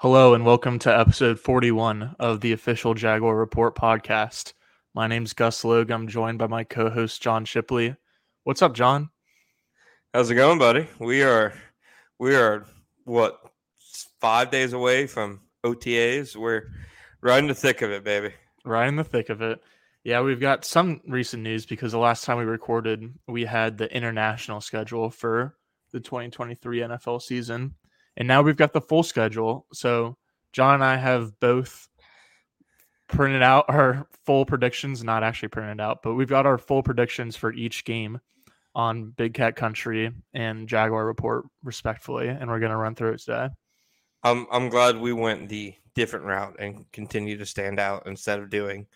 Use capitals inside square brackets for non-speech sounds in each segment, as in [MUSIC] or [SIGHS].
Hello and welcome to episode 41 of the official Jaguar Report podcast. My name's Gus Logue. I'm joined by my co-host John Shipley. What's up, John? How's it going, buddy? We are we are what five days away from OTAs. We're right in the thick of it, baby. Right in the thick of it. Yeah, we've got some recent news because the last time we recorded, we had the international schedule for the 2023 NFL season. And now we've got the full schedule. So John and I have both printed out our full predictions, not actually printed out, but we've got our full predictions for each game on Big Cat Country and Jaguar Report, respectfully. And we're going to run through it today. I'm, I'm glad we went the different route and continue to stand out instead of doing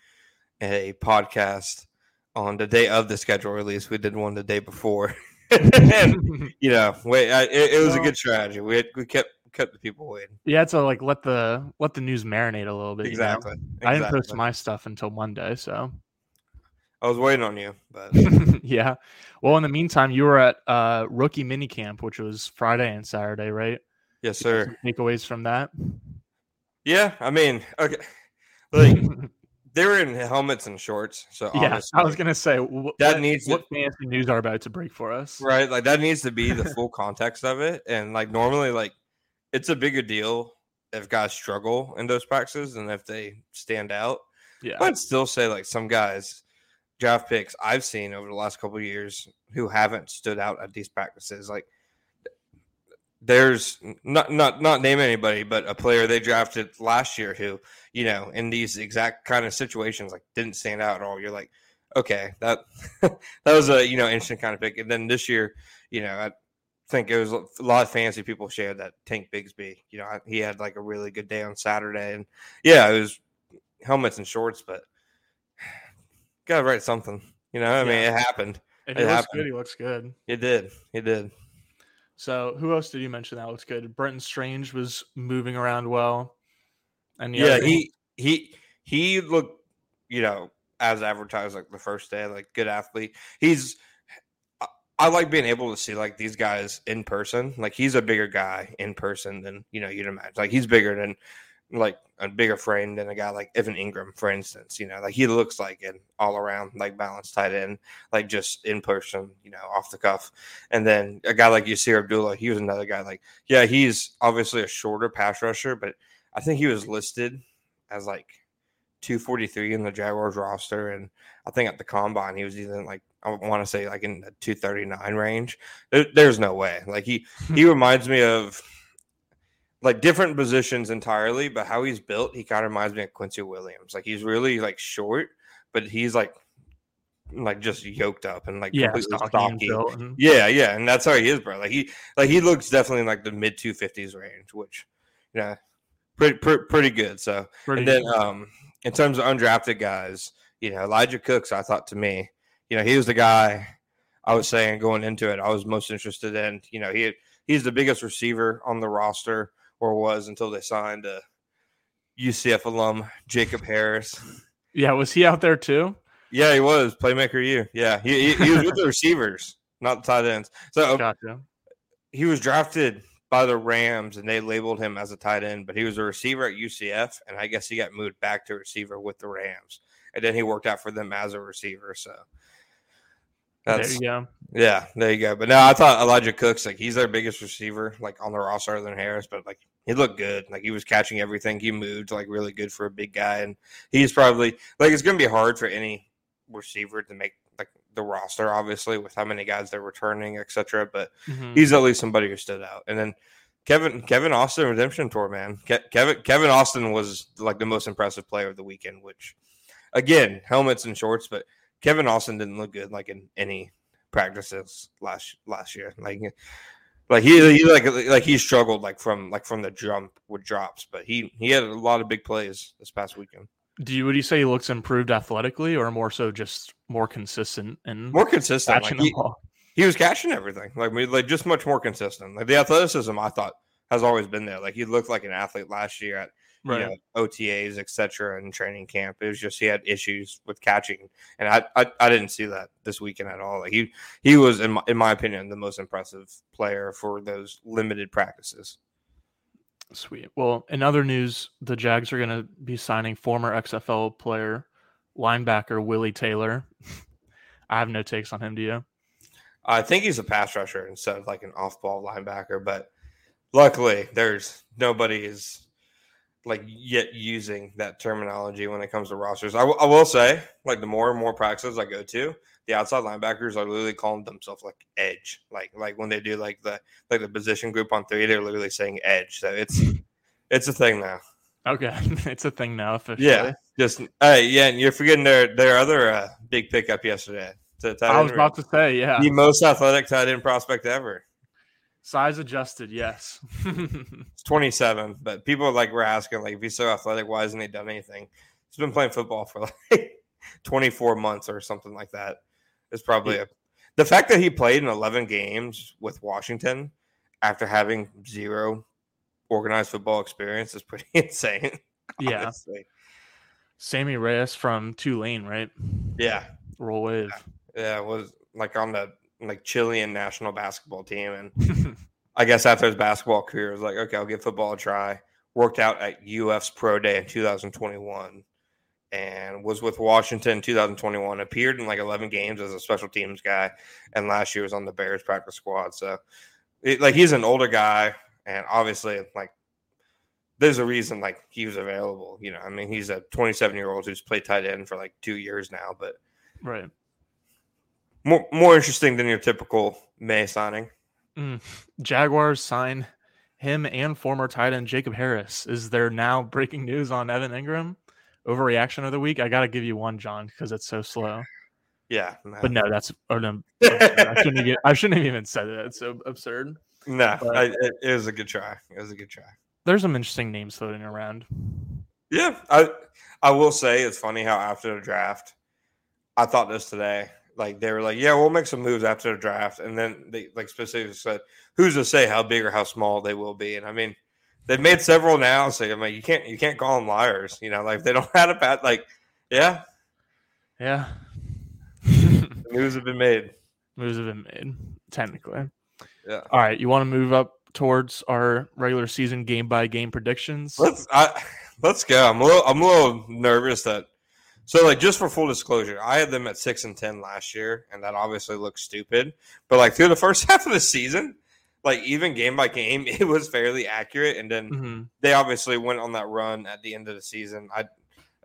a podcast on the day of the schedule release. We did one the day before. [LAUGHS] and [LAUGHS] [LAUGHS] you know, wait, I, it, it, was a good strategy. We had, we kept kept the people waiting. Yeah, to like let the let the news marinate a little bit. Exactly. You know? exactly. I didn't post my stuff until Monday, so I was waiting on you, but [LAUGHS] yeah. Well, in the meantime, you were at uh, rookie mini camp, which was Friday and Saturday, right? Yes, sir. Takeaways from that? Yeah, I mean, okay, like they were in helmets and shorts. So yeah, I was gonna say what, that needs what to, fancy news are about to break for us, right? Like that needs to be the [LAUGHS] full context of it, and like normally, like it's a bigger deal if guys struggle in those practices than if they stand out. Yeah, I'd still say like some guys draft picks I've seen over the last couple years who haven't stood out at these practices, like there's not not not name anybody, but a player they drafted last year who, you know, in these exact kind of situations, like didn't stand out at all. You're like, okay, that [LAUGHS] that was a you know interesting kind of pick. And then this year, you know, I think it was a lot of fancy people shared that Tank Bigsby. You know, he had like a really good day on Saturday, and yeah, it was helmets and shorts, but [SIGHS] gotta write something. You know, I mean, it happened. And he it looks happened. good. He looks good. It did. It did. So who else did you mention that looks good? Brenton Strange was moving around well. And yeah, other... he he he looked, you know, as advertised like the first day, like good athlete. He's I like being able to see like these guys in person. Like he's a bigger guy in person than you know you'd imagine. Like he's bigger than like a bigger frame than a guy like Evan Engram, for instance. You know, like he looks like an all around like balanced tight end, like just in person, you know, off the cuff. And then a guy like Yasir Abdullah, he was another guy like, yeah, he's obviously a shorter pass rusher, but I think he was listed as like 243 in the Jaguars roster. And I think at the combine, he was even like, I want to say like in the 239 range. There, there's no way. Like he, [LAUGHS] he reminds me of, like different positions entirely, but how he's built, he kind of reminds me of Quincy Williams. Like he's really like short, but he's like like just yoked up and like yeah, stocky. And... Yeah, yeah, and that's how he is, bro. Like he like he looks definitely in like the mid two fifties range, which you know, pretty pretty, pretty good. So pretty and then good. um in terms of undrafted guys, you know, Elijah Cooks, I thought to me, you know, he was the guy I was saying going into it, I was most interested in. You know, he he's the biggest receiver on the roster or was until they signed a UCF alum Jacob Harris. Yeah, was he out there too? Yeah, he was playmaker year. Yeah, he, he, he was with the [LAUGHS] receivers, not the tight ends. So uh, gotcha. he was drafted by the Rams, and they labeled him as a tight end, but he was a receiver at UCF, and I guess he got moved back to receiver with the Rams, and then he worked out for them as a receiver. So that's, there you go. Yeah, there you go. But no, I thought Elijah Cooks, like he's their biggest receiver, like on the roster other than Harris, but like he looked good. Like he was catching everything. He moved like really good for a big guy. And he's probably like it's gonna be hard for any receiver to make like the roster, obviously, with how many guys they're returning, etc. But mm-hmm. he's at least somebody who stood out. And then Kevin Kevin Austin redemption tour, man. Ke- Kevin Kevin Austin was like the most impressive player of the weekend, which again, helmets and shorts, but Kevin Austin didn't look good like in any practices last last year. Like like he, he like like he struggled like from like from the jump with drops, but he he had a lot of big plays this past weekend. Do you would you say he looks improved athletically, or more so just more consistent and more consistent? Like he, he, was catching everything, like like just much more consistent. Like the athleticism, I thought has always been there. Like he looked like an athlete last year at right. you know, OTAs, etc., and training camp. It was just he had issues with catching, and I, I, I didn't see that this weekend at all. Like he he was in my, in my opinion the most impressive player for those limited practices. Sweet. Well, in other news, the Jags are going to be signing former XFL player linebacker Willie Taylor. [LAUGHS] I have no takes on him. Do you? I think he's a pass rusher instead of like an off-ball linebacker, but luckily there's nobody is like yet using that terminology when it comes to rosters. I, w- I will say, like the more and more practices I go to, the outside linebackers are literally calling themselves like edge. Like like when they do like the like the position group on three, they're literally saying edge. So it's [LAUGHS] it's a thing now. Okay, [LAUGHS] it's a thing now. Officially. Yeah, just hey, yeah, and you're forgetting their their other uh, big pickup yesterday. I was about to say, yeah, the most athletic tight end prospect ever. Size adjusted, yes. [LAUGHS] it's 27, but people like were asking, like, if he's so athletic, why hasn't he done anything? He's been playing football for like [LAUGHS] 24 months or something like that. It's probably a, the fact that he played in 11 games with Washington after having zero organized football experience is pretty [LAUGHS] insane. Yeah. Honestly. Sammy Reyes from Tulane, right? Yeah. Roll wave. Yeah. yeah, was like on the like Chilean national basketball team. And [LAUGHS] I guess after his basketball career, was like, okay, I'll give football a try. Worked out at UF's Pro Day in 2021 and was with Washington in 2021. Appeared in like 11 games as a special teams guy, and last year was on the Bears practice squad. So, it, like, he's an older guy, and obviously, like, there's a reason like he was available. You know, I mean, he's a 27 year old who's played tight end for like two years now, but right more more interesting than your typical May signing. Mm. Jaguars sign him and former tight end Jacob Harris. Is there now breaking news on Evan Engram? Overreaction of the week. I got to give you one, John, because it's so slow. Yeah, but no, that's oh, [LAUGHS] no, I shouldn't even, I shouldn't have even said it. It's so absurd. No, but, I, it, it was a good try. It was a good try. There's some interesting names floating around. Yeah, I I will say it's funny how after the draft, I thought this today like they were like, yeah, we'll make some moves after the draft, and then they like specifically said, who's to say how big or how small they will be? And I mean, they've made several now. So I'm like, you can't you can't call them liars. You know, like they don't [LAUGHS] have a bad like, yeah, yeah. [LAUGHS] moves have been made. Moves have been made technically. Yeah. All right, you want to move up towards our regular season game by game predictions? Let's I, let's go. I'm a little I'm a little nervous that so, like, just for full disclosure, I had them at six and ten last year, and that obviously looks stupid. But like through the first [LAUGHS] half of the season, like even game by game, it was fairly accurate. And then mm-hmm. they obviously went on that run at the end of the season. I,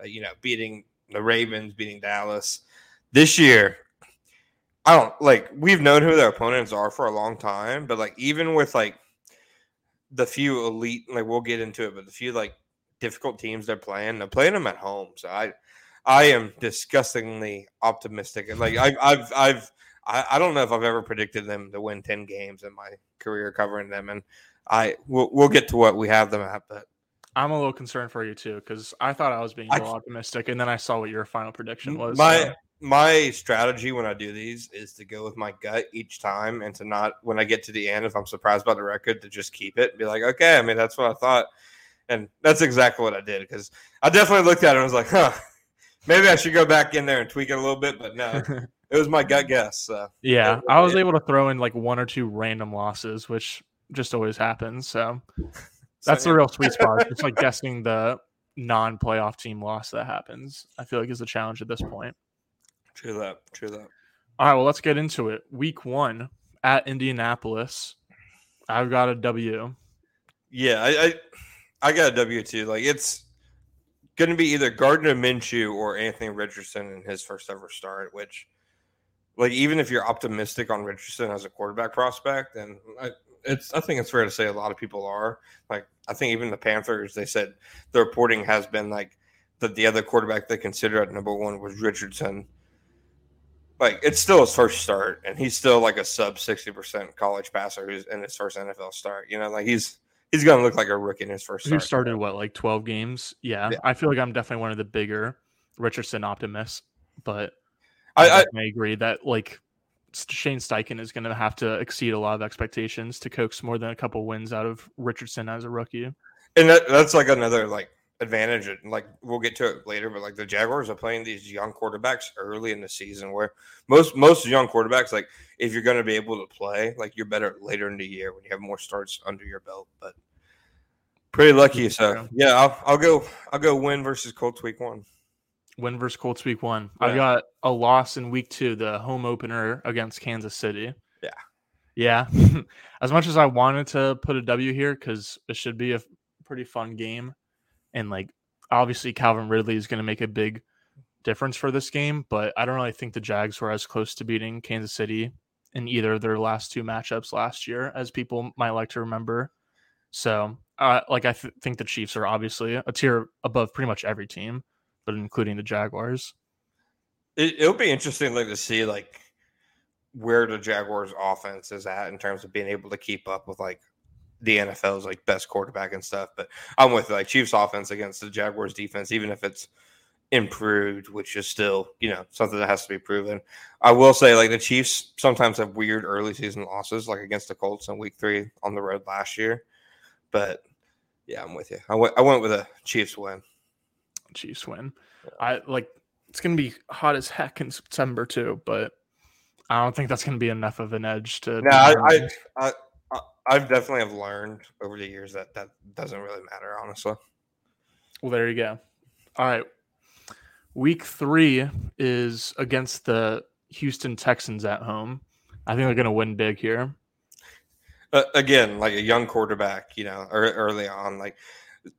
uh, you know, beating the Ravens, beating Dallas. This year, I don't like. We've known who their opponents are for a long time, but like even with like the few elite, like we'll get into it, but the few like difficult teams they're playing, they're playing them at home. So I I am disgustingly optimistic. Like I, I've, I've, I, I don't know if I've ever predicted them to win ten games in my career covering them, and I we'll, we'll get to what we have them at, but. I'm a little concerned for you too because I thought I was being I, optimistic, and then I saw what your final prediction was. My so. my strategy when I do these is to go with my gut each time, and to not when I get to the end, if I'm surprised by the record, to just keep it and be like, okay, I mean that's what I thought, and that's exactly what I did because I definitely looked at it and was like, huh, Maybe I should go back in there and tweak it a little bit, but no, [LAUGHS] it was my gut guess. So. Yeah, I was able to throw in like one or two random losses, which just always happens. So [LAUGHS] that's the real sweet spot. It's like [LAUGHS] guessing the non-playoff team loss that happens. I feel like is a challenge at this point. True that. True that. All right, well, let's get into it. Week one at Indianapolis. I've got a W. Yeah, I, I, I got a W too. Like it's going to be either Gardner Minshew or Anthony Richardson in his first ever start. Which, like, even if you're optimistic on Richardson as a quarterback prospect, and I, it's I think it's fair to say a lot of people are. Like, I think even the Panthers, they said the reporting has been like that the other quarterback they consider at number one was Richardson. Like, it's still his first start, and he's still like a sub sixty percent college passer who's in his first NFL start. You know, like he's he's going to look like a rookie in his first. Who started what, like twelve games? Yeah, yeah, I feel like I'm definitely one of the bigger Richardson optimists, but I, I, I agree that like Shane Steichen is going to have to exceed a lot of expectations to coax more than a couple wins out of Richardson as a rookie. And that, that's like another like advantage. And like we'll get to it later, but like the Jaguars are playing these young quarterbacks early in the season, where most most young quarterbacks, like if you're going to be able to play, like you're better later in the year when you have more starts under your belt. But Pretty lucky. So yeah, I'll, I'll go. I'll go win versus Colts week one. Win versus Colts week one. Yeah. I've got a loss in week two, the home opener against Kansas City. Yeah. Yeah. [LAUGHS] as much as I wanted to put a W here, because it should be a pretty fun game. And like obviously Calvin Ridley is going to make a big difference for this game, but I don't really think the Jags were as close to beating Kansas City in either of their last two matchups last year as people might like to remember. So, uh, like I th- think the Chiefs are obviously a tier above pretty much every team, but including the Jaguars. It, it'll be interesting like to see like where the Jaguars offense is at in terms of being able to keep up with like the NFL's like best quarterback and stuff. But I'm with like Chiefs offense against the Jaguars defense, even if it's improved, which is still, you know, something that has to be proven. I will say like the Chiefs sometimes have weird early season losses, like against the Colts in week three on the road last year. But yeah, I'm with you. I went I went with a Chiefs win. Chiefs win. I like it's gonna be hot as heck in September too, but I don't think that's gonna be enough of an edge to. No, I, I, I I definitely have learned over the years that that doesn't really matter, honestly. Well, there you go. All right, week three is against the Houston Texans at home. I think they're gonna win big here. Uh, again, like a young quarterback, you know, early on, like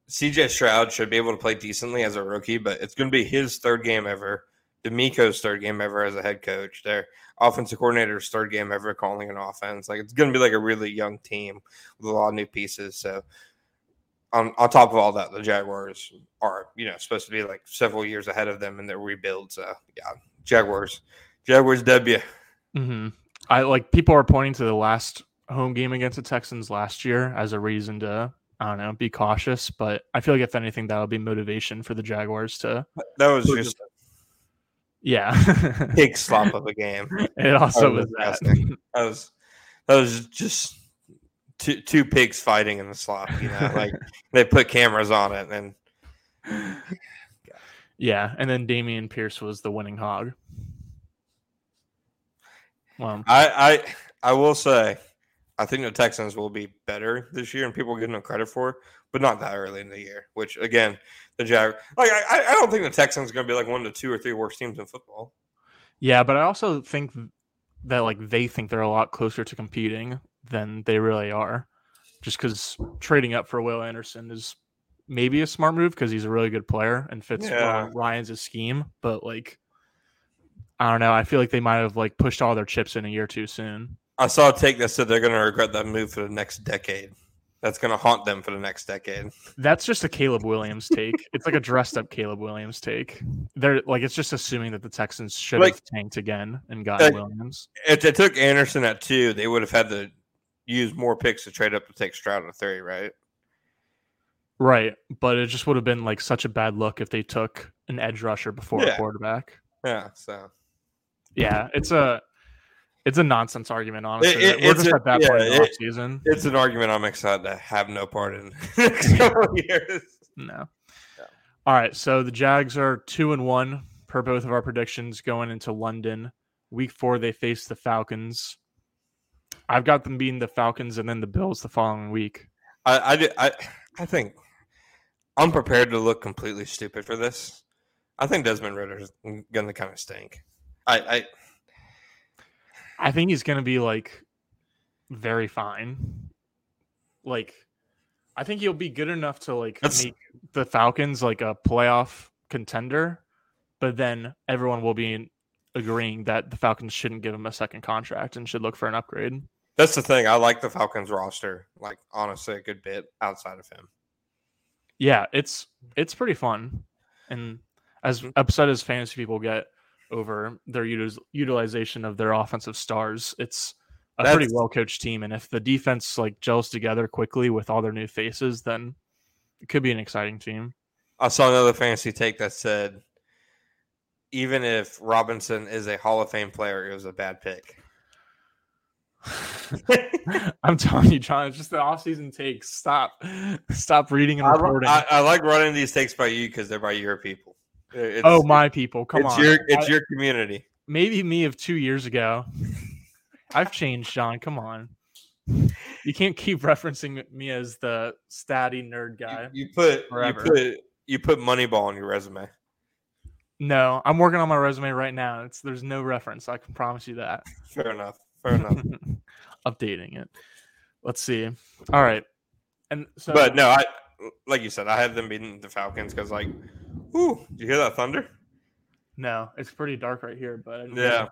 CJ Stroud should be able to play decently as a rookie, but it's going to be his third game ever. DeMeco's third game ever as a head coach. Their offensive coordinator's third game ever calling an offense. Like it's going to be like a really young team with a lot of new pieces. So on on top of all that, the Jaguars are you know supposed to be like several years ahead of them in their rebuild. So yeah, Jaguars, Jaguars W. Mm-hmm. I like people are pointing to the last home game against the Texans last year as a reason to I don't know, be cautious. But I feel like if anything, that'll be motivation for the Jaguars to. That was just. Yeah. big [LAUGHS] slop of a game. It also was, was that. that was that was just two two pigs fighting in the slop. You know, like [LAUGHS] they put cameras on it and. Yeah, and then Dameon Pierce was the winning hog. Well, I I I will say I think the Texans will be better this year, and people will give them credit for, but not that early in the year. Which again, the Jag like I, I don't think the Texans are going to be like one of the two or three worst teams in football. Yeah, but I also think that like they think they're a lot closer to competing than they really are, just because trading up for Will Anderson is maybe a smart move because he's a really good player and fits yeah. Ryans' scheme. But like, I don't know. I feel like they might have like pushed all their chips in a year too soon. I saw a take that said they're going to regret that move for the next decade. That's going to haunt them for the next decade. That's just a Caleb Williams take. it's like a dressed up Caleb Williams take. They're like it's just assuming that the Texans should like, have tanked again and gotten Williams. If they took Anderson at two, they would have had to use more picks to trade up to take Stroud at three, right? Right, but it just would have been like such a bad look if they took an edge rusher before yeah. a quarterback. Yeah, so yeah, it's a it's a nonsense argument, honestly. It, it, We're just a, at that yeah, point in the season. It's an argument I'm excited to have no part in. [LAUGHS] [LAUGHS] No. Yeah. All right. So the Jags are two and one per both of our predictions going into London. Week four, they face the Falcons. I've got them beating the Falcons and then the Bills the following week. I I, I, I think I'm prepared to look completely stupid for this. I think Desmond Ridder is going to kind of stink. I, I I think he's going to be like very fine. Like, I think he'll be good enough to like That's... make the Falcons like a playoff contender, but then everyone will be agreeing that the Falcons shouldn't give him a second contract and should look for an upgrade. That's the thing. I like the Falcons roster, like honestly, a good bit outside of him. Yeah, it's it's pretty fun, and as mm-hmm. upset as fantasy people get, over their util- utilization of their offensive stars. It's a That's, pretty well coached team, and if the defense like gels together quickly with all their new faces, then it could be an exciting team. I saw another fantasy take that said, even if Robinson is a Hall of Fame player, it was a bad pick. [LAUGHS] I'm telling you, John, it's just the off-season takes. Stop, stop reading and reporting. I, I, I like running these takes by you because they're by your people. It's, oh, my people, come it's on! Your, it's I, your community. Maybe me of two years ago. I've changed, John. Come on. You can't keep referencing me as the statty nerd guy. You, you put Forever. you put you put Moneyball on your resume. No, I'm working on my resume right now. It's there's no reference. I can promise you that. [LAUGHS] Fair enough. Fair enough. [LAUGHS] Updating it. Let's see. All right. And so but no, I like you said, I had them beating the Falcons because like, whoo, did you hear that thunder? no, it's pretty dark right here, but I Yeah.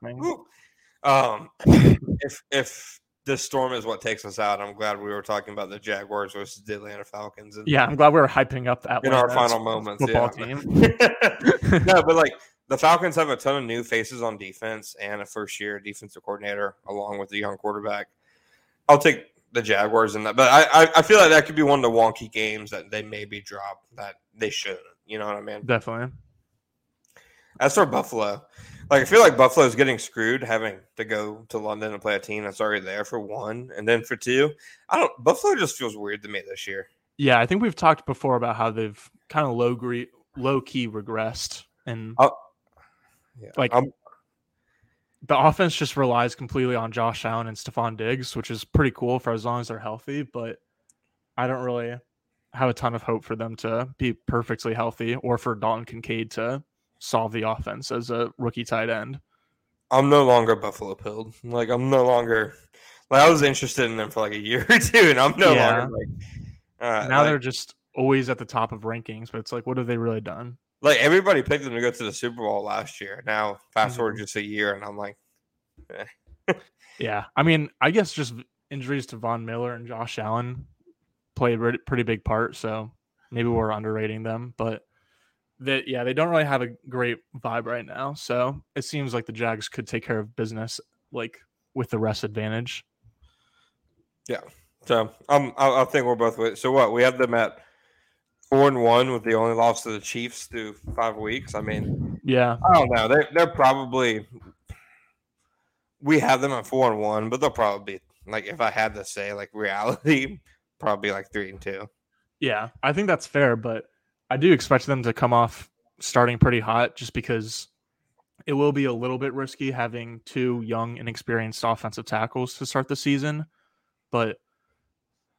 Um, if if this storm is what takes us out, I'm glad we were talking about the Jaguars versus the Atlanta Falcons. And, Yeah, I'm glad we were hyping up that in our final moments, football yeah. team. [LAUGHS] no, but like the Falcons have a ton of new faces on defense and a first year defensive coordinator along with the young quarterback. I'll take the Jaguars in that, but I, I I feel like that could be one of the wonky games that they maybe drop that they shouldn't. You know what I mean? Definitely. As for Buffalo, like I feel like Buffalo is getting screwed having to go to London and play a team that's already there for one, and then for two, I don't. Buffalo just feels weird to me this year. Yeah, I think we've talked before about how they've kind of low gre- low key regressed and oh, Yeah, Like- I'm, the offense just relies completely on Josh Allen and Stefon Diggs, which is pretty cool for as long as they're healthy, but I don't really have a ton of hope for them to be perfectly healthy or for Dalton Kincaid to solve the offense as a rookie tight end. I'm no longer Buffalo pilled. Like I'm no longer like I was interested in them for like a year [LAUGHS] or two, and I'm no Yeah. longer like. Uh, now like, they're just always at the top of rankings, but it's like, what have they really done? like everybody picked them to go to the Super Bowl last year. Now fast forward Mhm. just a year, and I'm like, [LAUGHS] Yeah, I mean, I guess just injuries to Von Miller and Josh Allen played a pretty big part. So maybe we're underrating them, but that yeah, they don't really have a great vibe right now. So it seems like the Jags could take care of business like with the rest advantage. Yeah. So um, I, I think we're both with. So what we have them at four and one with the only loss to the Chiefs through five weeks. I mean, Yeah, I don't know. They're they're probably we have them at four and one, but they'll probably be like if I had to say like [LAUGHS] reality, probably like three and two. yeah, I think that's fair, but I do expect them to come off starting pretty hot just because it will be a little bit risky having two young and experienced offensive tackles to start the season. But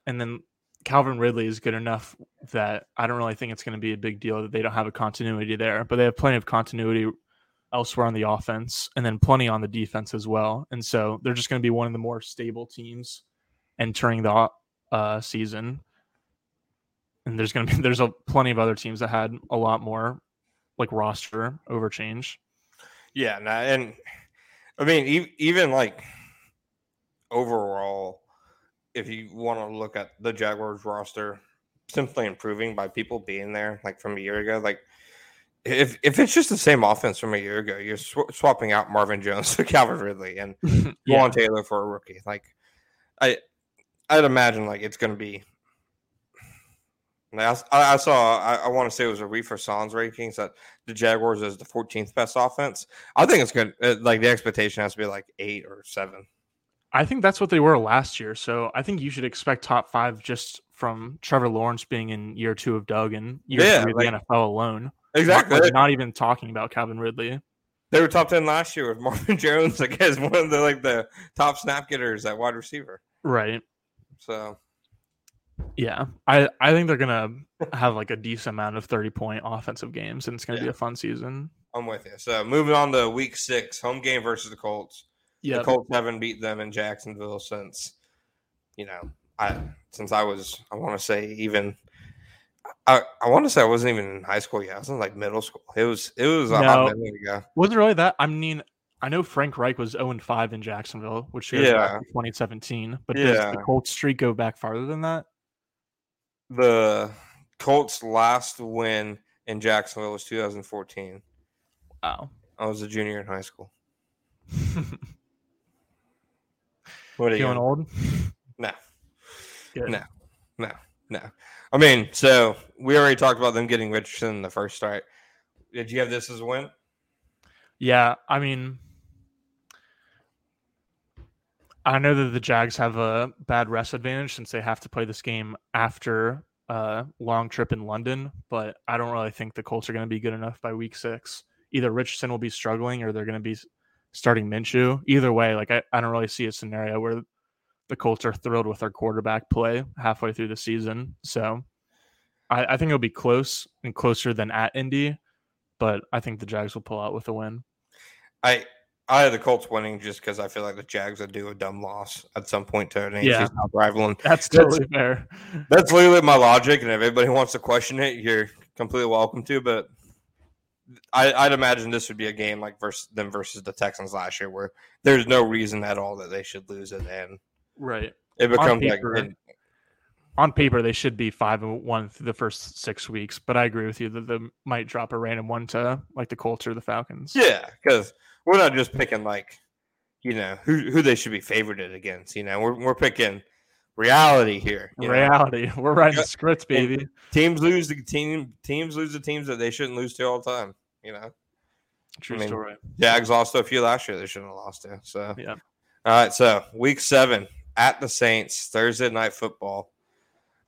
and then Calvin Ridley is good enough that I don't really think it's going to be a big deal that they don't have a continuity there. But they have plenty of continuity elsewhere on the offense and then plenty on the defense as well. And so they're just going to be one of the more stable teams entering the uh, season. And there's going to be [LAUGHS] there's a plenty of other teams that had a lot more like roster over change. Yeah, nah, and I mean e- even like overall, if you want to look at the Jaguars roster, simply improving by people being there, like from a year ago, like. If, if it's just the same offense from a year ago, you're sw- swapping out Marvin Jones [LAUGHS] for Calvin Ridley and [LAUGHS] yeah. Jawaan Taylor for a rookie. Like, I, I'd imagine like it's going to be. Like, I I, saw. I, I want to say it was a Reefer Sans rankings that the Jaguars is the 14th best offense. I think it's good. uh, Like the expectation has to be like eight or seven. I think that's what they were last year. So I think you should expect top five just from Trevor Lawrence being in year two of Doug and year Yeah, three of like- the NFL alone. Exactly. Not, not even talking about Calvin Ridley. they were top 10 last year with Marvin [LAUGHS] Jones, I guess, one of the like the top snap getters at wide receiver. Right. So Yeah. I, I think they're gonna have like a decent amount of 30 point offensive games and it's gonna be a fun season. I'm with you. So moving on to week six, home game versus the Colts. Yeah. The Colts haven't beat them in Jacksonville since, you know, I since I was I want to say even I, I want to say I wasn't even in high school yet. I was in like middle school. It was it was a No. hot minute ago. Was it really that? I mean, I know Frank Reich was 0 5 in Jacksonville, which goes back Yeah. to 2017. But does Yeah. the Colts streak go back farther than that? The Colts' last win in Jacksonville was 2014. Wow. I was a junior in high school. [LAUGHS] What are you? Feeling old? [LAUGHS] No. Good. No. No, no. I mean, so we already talked about them getting Richardson in the first start. Did you have this as a win? Yeah, I mean, I know that the Jags have a bad rest advantage since they have to play this game after a long trip in London, but I don't really think the Colts are going to be good enough by week six. Either Richardson will be struggling or they're going to be starting Minshew. Either way, like I, I don't really see a scenario where the Colts are thrilled with their quarterback play halfway through the season. So I, I think it'll be close and closer than at Indy, but I think the Jags will pull out with a win. I I had the Colts winning just because I feel like the Jags would do a dumb loss at some point to an AFC Yeah. South rival. And That's totally fair. [LAUGHS] that's literally my logic. And if anybody wants to question it, you're completely welcome to. But I, I'd imagine this would be a game like versus them versus the Texans last year, where there's no reason at all that they should lose it, and Right. it becomes like paper. and- On paper, they should be five and one through the first six weeks, but I agree with you that they might drop a random one to like the Colts or the Falcons. yeah, because we're not just picking like you know who who they should be favored against. You know, we're we're picking reality here. you know? Reality. [LAUGHS] We're writing the script, baby. teams lose the team teams lose the teams that they shouldn't lose to all the time. You know, True I mean, story. Jags lost to a few last year they shouldn't have lost to. So Yeah. All right, so week seven at the Saints Thursday night football.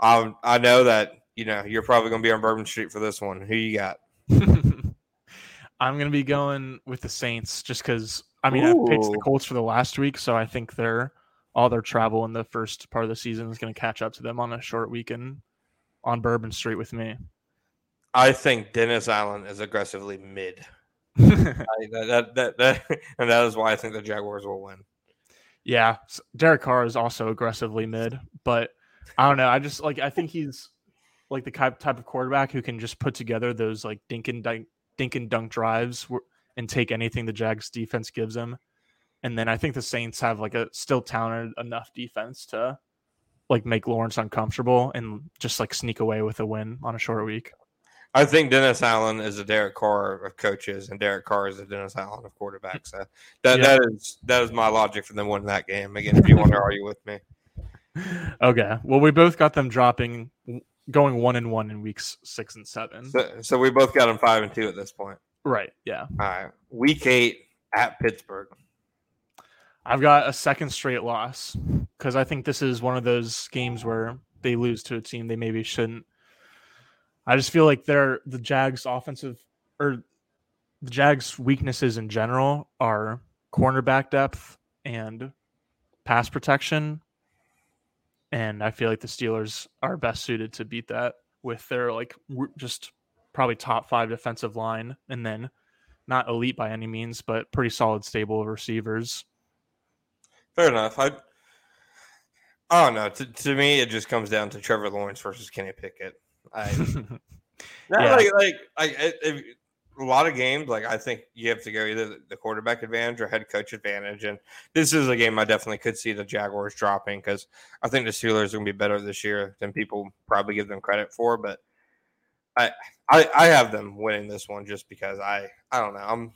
Um, I know that you know you're probably going to be on Bourbon Street for this one. Who you got? [LAUGHS] I'm gonna be going with the Saints just because I mean I picked the Colts for the last week, so I think their all their travel in the first part of the season is gonna catch up to them on a short weekend on Bourbon Street with me. I think Dennis Allen is aggressively mid. [LAUGHS] I, that, that, that, that, [LAUGHS] and that is why I think the Jaguars will win. yeah, Derek Carr is also aggressively mid, but I don't know. I just like I think he's like the type type of quarterback who can just put together those like dink and dunk, dink and dunk drives and take anything the Jags defense gives him. And then I think the Saints have like a still talented enough defense to like make Lawrence uncomfortable and just like sneak away with a win on a short week. I think Dennis Allen is a Derek Carr of coaches, and Derek Carr is a Dennis Allen of quarterbacks. So that Yeah. that is that is my logic for them winning that game. Again, if you want to argue with me, [LAUGHS] Okay. Well, we both got them dropping, going one and one in weeks six and seven. so, so we both got them five and two at this point. Right. Yeah. All right, week eight at Pittsburgh. I've got a second straight loss because I think this is one of those games where they lose to a team they maybe shouldn't. I just feel like they're the Jags' offensive or the Jags' weaknesses in general are cornerback depth and pass protection. And I feel like the Steelers are best suited to beat that with their like just probably top five defensive line and then not elite by any means, but pretty solid stable receivers. Fair enough. I I don't know. To, to me, it just comes down to Trevor Lawrence versus Kenny Pickett. I [LAUGHS] Yeah. like like it, it- a lot of games. Like I think you have to go either the quarterback advantage or head coach advantage, and this is a game I definitely could see the Jaguars dropping because I think the Steelers are going to be better this year than people probably give them credit for. But I I I have them winning this one just because I I don't know I'm.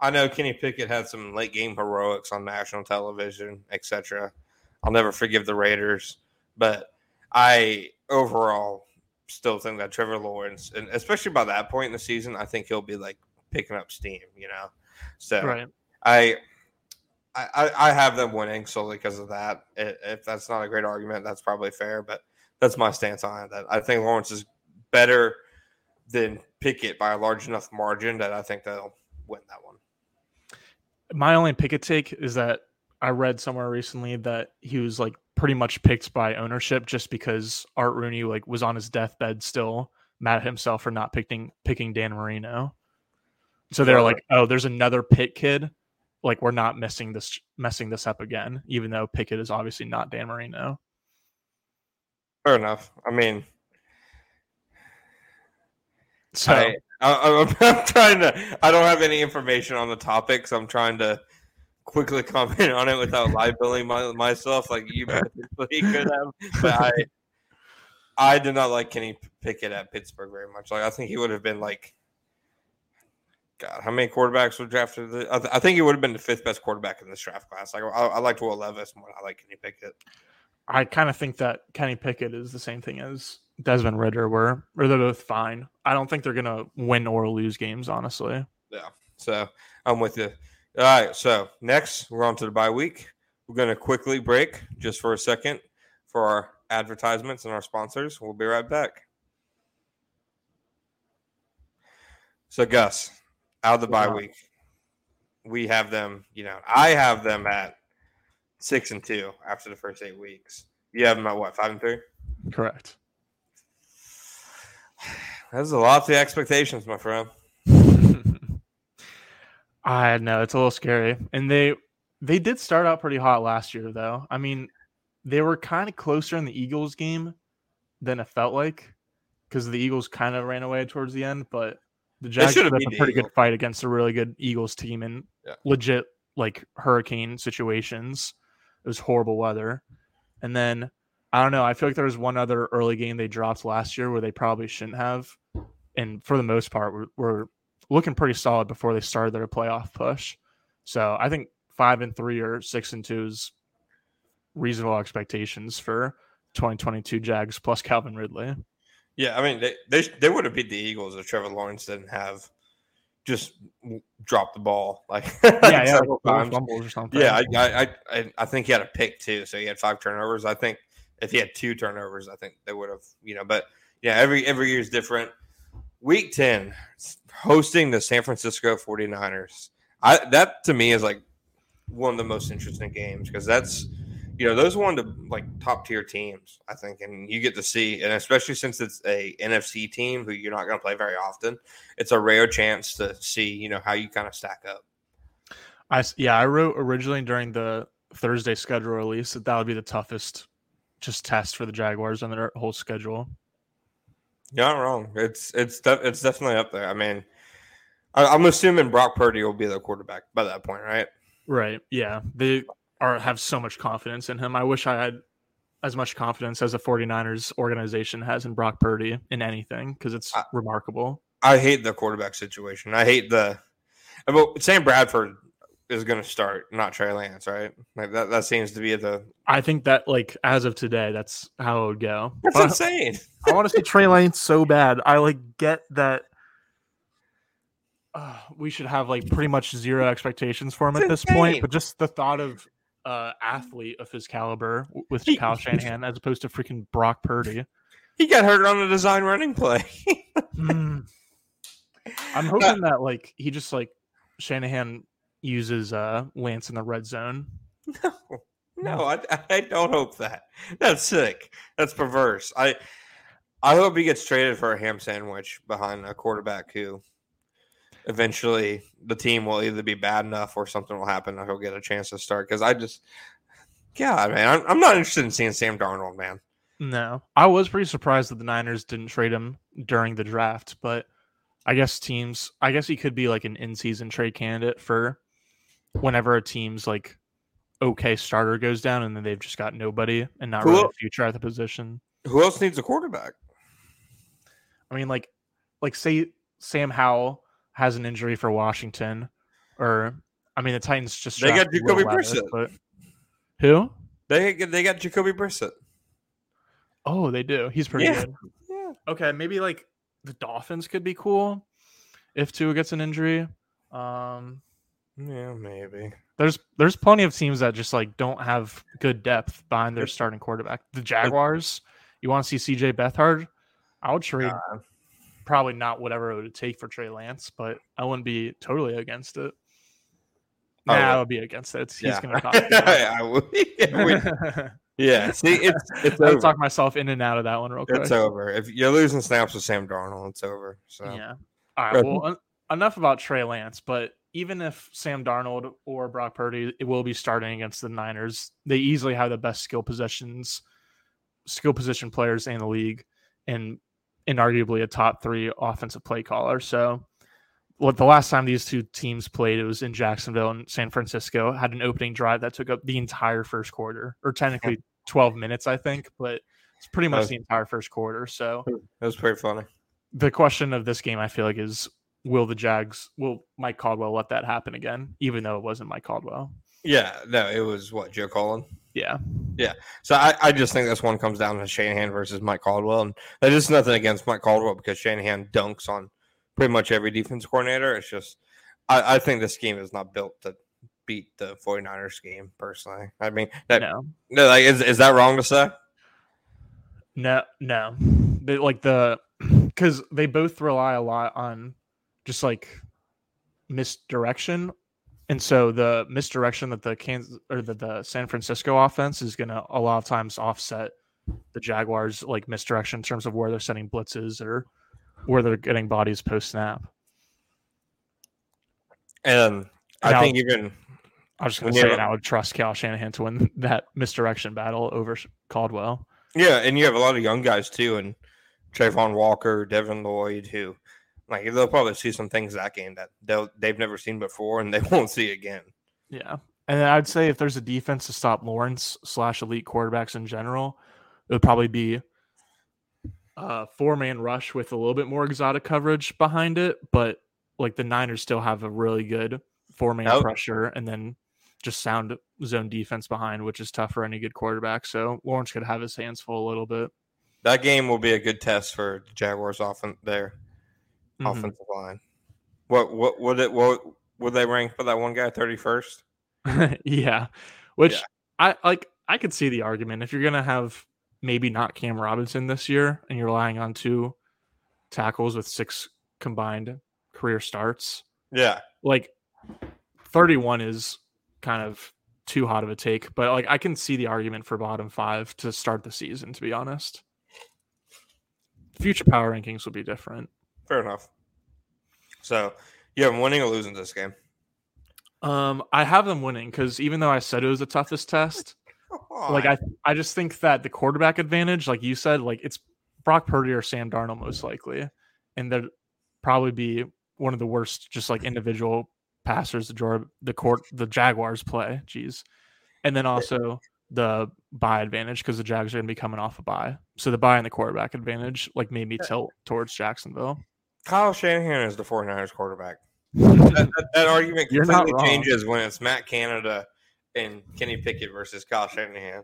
I know Kenny Pickett had some late game heroics on national television, etc. I'll never forgive the Raiders, but I overall still think that Trevor Lawrence, and especially by that point in the season, I think he'll be like picking up steam, you know. So right. I, I, I have them winning solely because of that. If that's not a great argument, that's probably fair, but that's my stance on it. That I think Lawrence is better than Pickett by a large enough margin that I think they'll win that one. My only Pickett take is that I read somewhere recently that he was like pretty much picked by ownership just because Art Rooney like was on his deathbed still mad at himself for not picking picking Dan Marino. So they're like, oh, there's another Pitt kid. Like we're not messing this messing this up again, even though Pickett is obviously not Dan Marino. Fair enough. I mean, So I, I, I'm, [LAUGHS] I'm trying to. I don't have any information on the topic, so I'm trying to quickly comment on it without libeling my, myself, like you [LAUGHS] potentially could have. But I, I did not like Kenny Pickett at Pittsburgh very much. Like I think he would have been like, God, how many quarterbacks were drafted? The, I, th- I think he would have been the fifth best quarterback in this draft class. Like I, I liked Will Levis more. I like Kenny Pickett. I kind of think that Kenny Pickett is the same thing as Desmond Ridder were, or they're both fine. I don't think they're gonna win or lose games, honestly. Yeah. So I'm with you. All right. So next, we're on to the bye week. We're going to quickly break just for a second for our advertisements and our sponsors. We'll be right back. So, Gus, out of the bye week, we have them, you know, I have them at six and two after the first eight weeks. You have them at what five and three? Correct. [SIGHS] That's a lot of expectations, my friend. I know it's a little scary, and they they did start out pretty hot last year, though. I mean, they were kind of closer in the Eagles game than it felt like because the Eagles kind of ran away towards the end, but the Jags had a pretty Eagles. good fight against a really good Eagles team in yeah. legit like hurricane situations. It was horrible weather, and then I don't know. I feel like there was one other early game they dropped last year where they probably shouldn't have, and for the most part, were, were looking pretty solid before they started their playoff push. So I think five and three or six and two is reasonable expectations for 2022 Jags plus Calvin Ridley. Yeah, I mean they they, they would have beat the Eagles if Trevor Lawrence didn't have just dropped the ball like [LAUGHS] yeah, yeah like fumbles or something. Yeah, I, I I think he had a pick too, so he had five turnovers. I think if he had two turnovers, I think they would have you know. But yeah, every every year is different. Week ten, hosting the San Francisco 49ers. I that to me is like one of the most interesting games because that's you know those are one of the like top tier teams I think, and you get to see, and especially since it's a NFC team who you're not going to play very often, it's a rare chance to see you know how you kind of stack up. I yeah, I wrote originally during the Thursday schedule release that that would be the toughest just test for the Jaguars on their whole schedule. You're not wrong. It's it's de- it's definitely up there. I mean, I, am assuming Brock Purdy will be the quarterback by that point, right? Right. Yeah. They are have so much confidence in him. I wish I had as much confidence as the 49ers organization has in Brock Purdy in anything because it's I, remarkable. I hate the quarterback situation. I hate the. But Sam Bradford is going to start, not Trey Lance, right? Like that. That seems to be the. I think that like as of today, that's how it would go. That's but insane. [LAUGHS] I want to see Trey Lance so bad. I like get that. Uh, we should have like pretty much zero expectations for him it's at this insane. point, but just the thought of uh, athlete of his caliber with he, Kyle [LAUGHS] Shanahan as opposed to freaking Brock Purdy. He got hurt on a design running play. [LAUGHS] mm. I'm hoping that like he just like Shanahan uses uh Lance in the red zone. No, no, I, I don't hope that. That's sick. That's perverse. I I hope he gets traded for a ham sandwich behind a quarterback who eventually the team will either be bad enough or something will happen and he'll get a chance to start. Because I just, God, man, I'm, I'm not interested in seeing Sam Darnold, man. No, I was pretty surprised that the Niners didn't trade him during the draft, but I guess teams, I guess he could be like an in-season trade candidate for whenever a team's like okay starter goes down and then they've just got nobody and not who really a future at the position. Who else needs a quarterback? I mean, like, like say Sam Howell has an injury for Washington, or I mean, the Titans just they got Jacoby Brissett. But who? They they got Jacoby Brissett. Oh, they do. He's pretty yeah. good. Yeah. Okay, maybe like the Dolphins could be cool if Tua gets an injury. Um, yeah, maybe. There's there's plenty of teams that just like don't have good depth behind their starting quarterback. The Jaguars, you want to see CJ Beathard? I would trade uh, probably not whatever it would take for Trey Lance, but I wouldn't be totally against it. Oh, nah, I would be against it. He's yeah. going to cost. I would. [LAUGHS] [LAUGHS] yeah, see, it's it's. I talk myself in and out of that one real quick. It's over. If you're losing snaps with Sam Darnold, it's over. So yeah. All right. Well, enough about Trey Lance, but even if Sam Darnold or Brock Purdy it will be starting against the Niners, they easily have the best skill positions, skill position players in the league, and inarguably a top three offensive play caller. So, what the last time these two teams played, it was in Jacksonville and San Francisco. Had an opening drive that took up the entire first quarter, or technically twelve minutes, I think, but it's pretty much was, the entire first quarter. So it was pretty funny. The question of this game, I feel like, is will the Jags, will Mike Caldwell let that happen again, even though it wasn't Mike Caldwell? Yeah, no, it was what Joe Cullen. Yeah. Yeah. So I, I just think this one comes down to Shanahan versus Mike Caldwell. And that is nothing against Mike Caldwell because Shanahan dunks on pretty much every defense coordinator. It's just, I, I think this scheme is not built to beat the 49ers scheme, personally. I mean, that, no. no like, is, is that wrong to say? No, no. They, like the, because they both rely a lot on just like misdirection And so the misdirection that the Kansas or the, the San Francisco offense is going to a lot of times offset the Jaguars like misdirection in terms of where they're sending blitzes or where they're getting bodies post snap. And I think even I was just going to say, and I would trust Kyle Shanahan to win [LAUGHS] that misdirection battle over Caldwell. yeah, and you have a lot of young guys too, and Travon Walker, Devin Lloyd, who like they'll probably see some things that game that they'll they've never seen before, and they [LAUGHS] won't see again. Yeah. And I'd say if there's a defense to stop Lawrence slash elite quarterbacks in general, it would probably be a four man rush with a little bit more exotic coverage behind it. But like the Niners still have a really good four man pressure and then just sound zone defense behind, which is tough for any good quarterback. So Lawrence could have his hands full a little bit. That game will be a good test for the Jaguars' offense their Mhm. offensive line. What what would it what would they rank for that one guy thirty first? [LAUGHS] yeah. Which Yeah. I like I could see the argument if you're gonna have maybe not Cam Robinson this year and you're relying on two tackles with six combined career starts, Yeah, like 31 is kind of too hot of a take, but like I can see the argument for bottom five to start the season, to be honest. Future power rankings will be different. Fair enough. So you have them winning or losing this game? Um, I have them winning because even though I said it was the toughest test, like I I just think that the quarterback advantage, like you said, like it's Brock Purdy or Sam Darnold most likely, and they'd probably be one of the worst, just like individual passers the Jor- the court the Jaguars play. Jeez, and then also the bye advantage because the Jags are going to be coming off a bye, so the bye and the quarterback advantage like made me tilt towards Jacksonville. Kyle Shanahan is the 49ers quarterback. That, [LAUGHS] that, that argument completely changes when it's Matt Canada and Kenny Pickett versus Kyle Shanahan.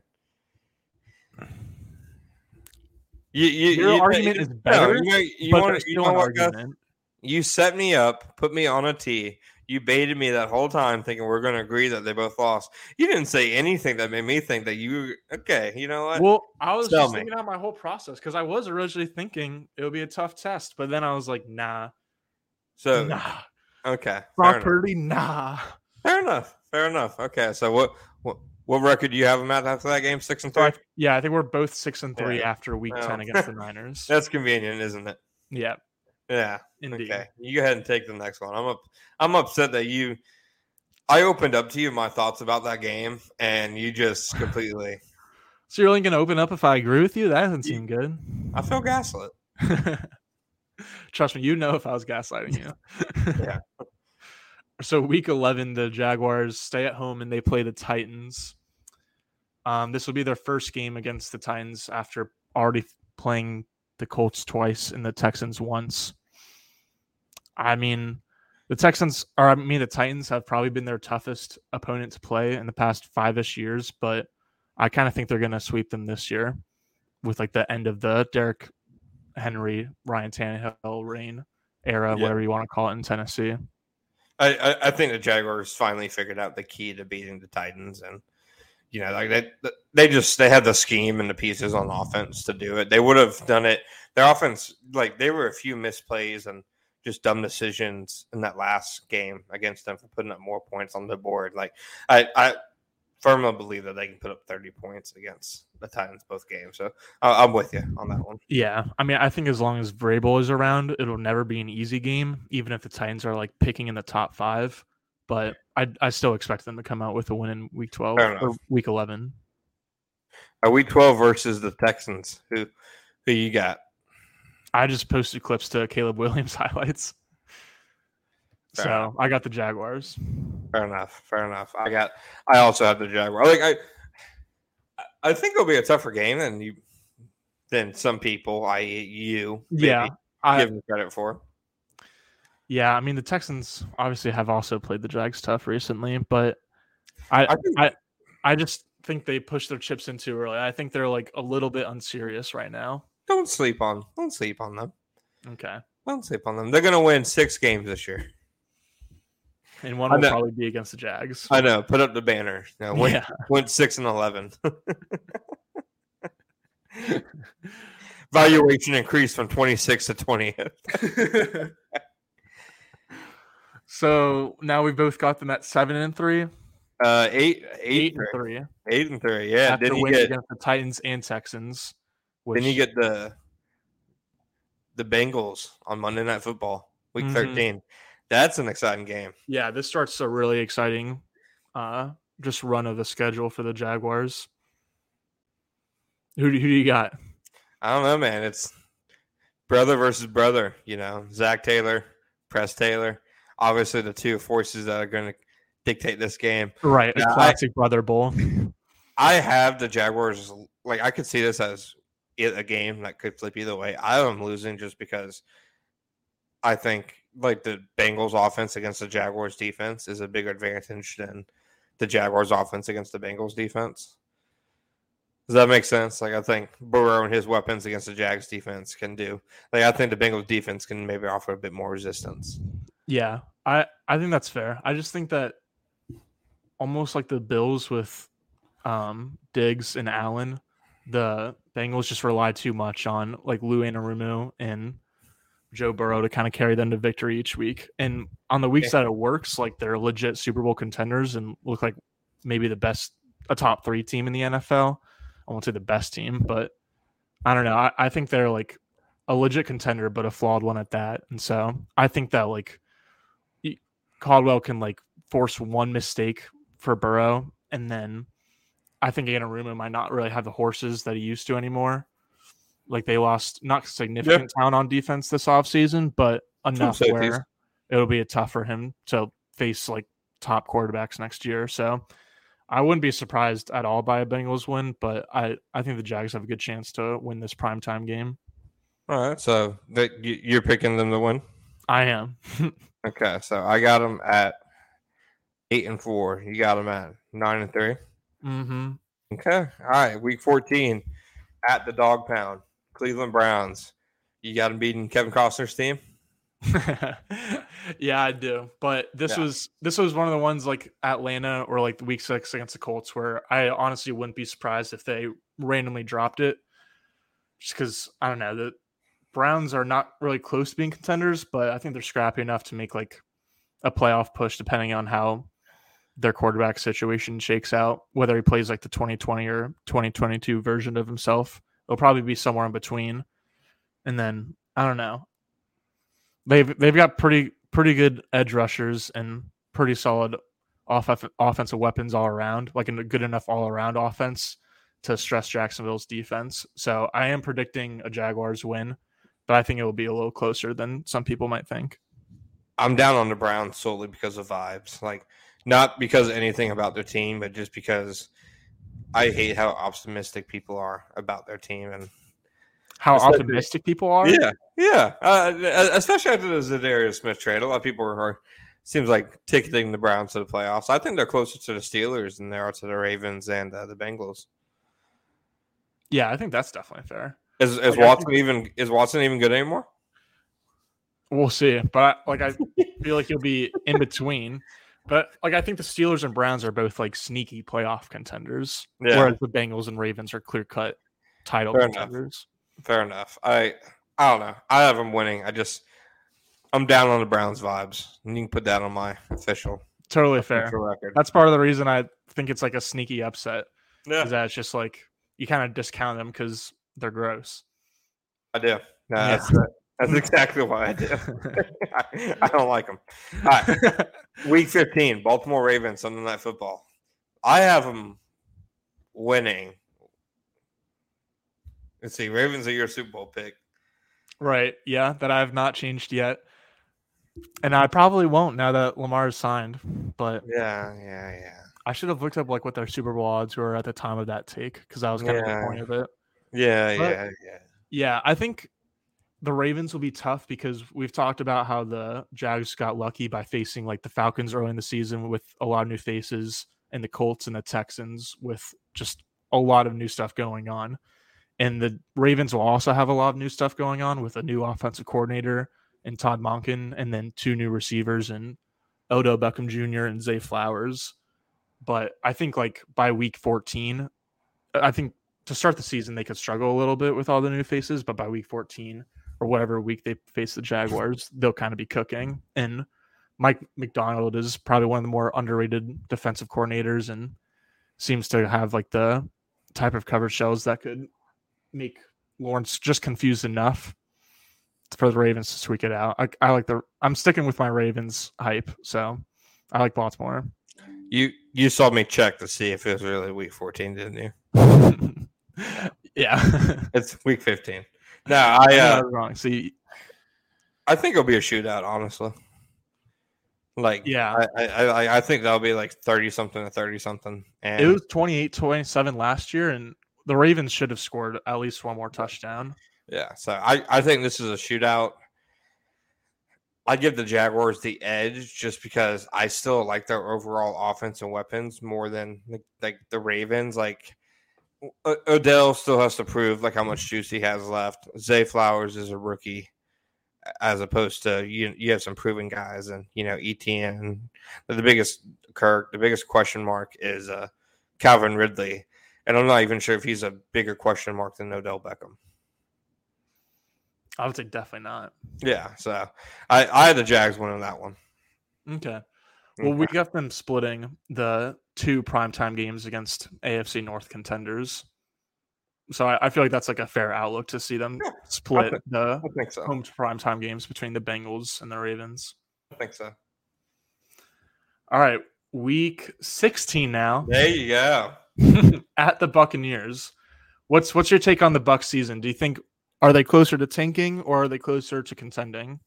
You, you, Your you- argument is no, better, you know, you there's you know what, argument. You set me up, put me on a tee. You baited me that whole time, thinking we're going to agree that they both lost. You didn't say anything that made me think that you. Okay, you know what? Well, I was Tell just me. thinking out my whole process because I was originally thinking it would be a tough test, but then I was like, nah, so nah. okay, enough. Nah. fair enough. Fair enough. Okay, so what what what record do you have them at after that game? Six and three. yeah, I think we're both six and three Yeah. after week ten against the [LAUGHS] Niners. That's convenient, isn't it? yeah, Yeah. Indeed. Okay. You go ahead and take the next one. I'm up. I'm upset that you. I opened up to you my thoughts about that game, and you just [SIGHS] completely. So you're only gonna open up if I agree with you? That doesn't seem good. I feel gaslit. [LAUGHS] Trust me, you know if I was gaslighting you. [LAUGHS] Yeah. [LAUGHS] So week eleven, the Jaguars stay at home and they play the Titans. Um, this will be their first game against the Titans after already playing the Colts twice and the Texans once. I mean, the Texans or I mean the Titans have probably been their toughest opponent to play in the past five-ish years, but I kind of think they're gonna sweep them this year with like the end of the Derrick Henry, Ryan Tannehill reign era, Yeah. whatever you want to call it in Tennessee. I, I I think the Jaguars finally figured out the key to beating the Titans, and you know, like they they just they had the scheme and the pieces on offense to do it. They would have done it. Their offense, like they were a few misplays and just dumb decisions in that last game against them for putting up more points on the board. Like I I firmly believe that they can put up thirty points against the Titans both games. So I, I'm with you on that one. Yeah, I mean, I think as long as Vrabel is around, it'll never be an easy game, even if the Titans are like picking in the top five. But I, I still expect them to come out with a win in week twelve Fair or enough. week eleven. Are we twelve versus the Texans? Who who you got? I just posted clips to Caleb Williams [LAUGHS] highlights, Fair so enough. I got the Jaguars. Fair enough. Fair enough. I got. I also have the Jaguar. Like I, I think it'll be a tougher game than you, than some people, i.e., you, Yeah, I give them credit for. yeah, I mean the Texans obviously have also played the Jags tough recently, but I I think- I I just think they pushed their chips in too early. I think they're like a little bit unserious right now. Don't sleep on. Don't sleep on them. Okay, Don't sleep on them. They're gonna win six games this year. and one will probably be against the Jags. I know. Put up the banner. Know, win, yeah. [LAUGHS] went six and eleven. [LAUGHS] Valuation increased from twenty six to twenty. [LAUGHS] So now we've both got them at seven and three. Uh, eight, eight, Eight and three. eight and three. Yeah. After you get against the Titans and Texans. Which, then you get the the Bengals on Monday Night Football, Week Mhm. thirteen. That's an exciting game. yeah, this starts a really exciting uh just run of the schedule for the Jaguars. Who do, who do you got? I don't know, man. It's brother versus brother. You know, Zac Taylor, Press Taylor. Obviously, the two forces that are going to dictate this game. Right, a I- classic brother bowl. [LAUGHS] I have the Jaguars. Like I could see this as a game that could flip either way. I am losing just because I think like the Bengals offense against the Jaguars defense is a bigger advantage than the Jaguars offense against the Bengals defense. Does that make sense? Like I think Burrow and his weapons against the Jags defense can do. Like I think the Bengals defense can maybe offer a bit more resistance. Yeah, I I think that's fair. I just think that almost like the Bills with um Diggs and Allen, the Bengals just rely too much on like Lou Anarumo and Joe Burrow to kind of carry them to victory each week. And on the weeks that it works, like they're legit Super Bowl contenders and look like maybe the best a top three team in the NFL. I won't say the best team, but I don't know. I, I think they're like a legit contender, but a flawed one at that. And so I think that like Caldwell can like force one mistake for Burrow, and then I think Anarumo might not really have the horses that he used to anymore. Like they lost not significant talent on defense this offseason, but enough where it'll be a tough for him to face like top quarterbacks next year. So I wouldn't be surprised at all by a Bengals win, but I, I think the Jags have a good chance to win this primetime game. All right, so that you're picking them to win. I am. [LAUGHS] Okay, so I got them at eight and four. You got them at nine and three. Mm-hmm. Okay. All right. Week 14 at the Dog Pound, Cleveland Browns. You got them beating Kevin Costner's team. [LAUGHS] yeah, I do. But this Yeah. was this was one of the ones like Atlanta or like the week six against the Colts where I honestly wouldn't be surprised if they randomly dropped it. Just because I don't know the Browns are not really close to being contenders, but I think they're scrappy enough to make like a playoff push depending on how their quarterback situation shakes out, whether he plays like the 2020 or 2022 version of himself. It'll probably be somewhere in between. And then I don't know. They've they've got pretty pretty good edge rushers and pretty solid off offensive weapons all around, like a good enough all around offense to stress Jacksonville's defense. So I am predicting a Jaguars win, but I think it will be a little closer than some people might think. I'm down on the Browns solely because of vibes. Like, not because of anything about their team, but just because I hate how optimistic people are about their team. And How optimistic people are. yeah, yeah, uh, especially after the Za'Darius Smith trade, a lot of people are seems like ticketing the Browns to the playoffs. I think they're closer to the Steelers than they are to the Ravens and uh, the Bengals. Yeah, I think that's definitely fair. Is, is Like, I Watson even is Watson even good anymore? We'll see, but like I feel like he'll be in between. But like I think the Steelers and Browns are both like sneaky playoff contenders, Yeah. whereas the Bengals and Ravens are clear cut title Fair enough. contenders. Fair enough. I I don't know. I have them winning. I just I'm down on the Browns vibes. And You can put that on my official, Totally fair. record. That's part of the reason I think it's like a sneaky upset. Yeah, Is that it's just like you kind of discount them because they're gross. I do. No, Yeah. that's that's [LAUGHS] exactly why I do. I, [LAUGHS] [LAUGHS] I don't like them. All right, week 15, Baltimore Ravens Sunday Night Football. I have them winning. Let's see. Ravens are your Super Bowl pick. right. Yeah, that I have not changed yet. And I probably won't now that Lamar is signed. But Yeah, yeah, yeah. I should have looked up like what their Super Bowl odds were at the time of that take because that was kind of the point of it. Yeah, But- yeah, yeah. Yeah, I think the Ravens will be tough because we've talked about how the Jags got lucky by facing like the Falcons early in the season with a lot of new faces and the Colts and the Texans with just a lot of new stuff going on. And the Ravens will also have a lot of new stuff going on with a new offensive coordinator and Todd Monken and then two new receivers and Odell Beckham Jr. and Zay Flowers. But I think like by week 14, I think to start the season they could struggle a little bit with all the new faces, but by week 14 or whatever week they face the Jaguars, they'll kind of be cooking. And Mike Macdonald is probably one of the more underrated defensive coordinators and seems to have like the type of coverage shells that could make Lawrence just confused enough for the Ravens to tweak it out. I, I like the I'm sticking with my Ravens hype, so I like Baltimore. You you saw me check to see if it was really week 14, didn't you? [LAUGHS] yeah, it's week 15. No, [LAUGHS] I uh, wrong. See, I think it'll be a shootout, honestly. Like, yeah, I, I, I think that'll be like 30 something to 30 something. And it was 28 27 last year, and the Ravens should have scored at least one more touchdown. Yeah, so I, I think this is a shootout. I give the Jaguars the edge just because I still like their overall offense and weapons more than like, like the Ravens. Like Odell still has to prove like how much juice he has left. Zay Flowers is a rookie as opposed to you you have some proven guys and you know ETN the biggest Kirk the biggest question mark is uh Calvin Ridley and I'm not even sure if he's a bigger question mark than Odell Beckham. I would say definitely not. Yeah, so I I had the Jags winning that one. Okay. Well, we got them splitting the two primetime games against AFC North contenders. So I, I, feel like that's like a fair outlook to see them yeah, split think, the so. home two primetime games between the Bengals and the Ravens. I think so. All right, week 16 now. There you go. [LAUGHS] At the Buccaneers. What's what's your take on the Buck season? Do you think are they closer to tanking or are they closer to contending?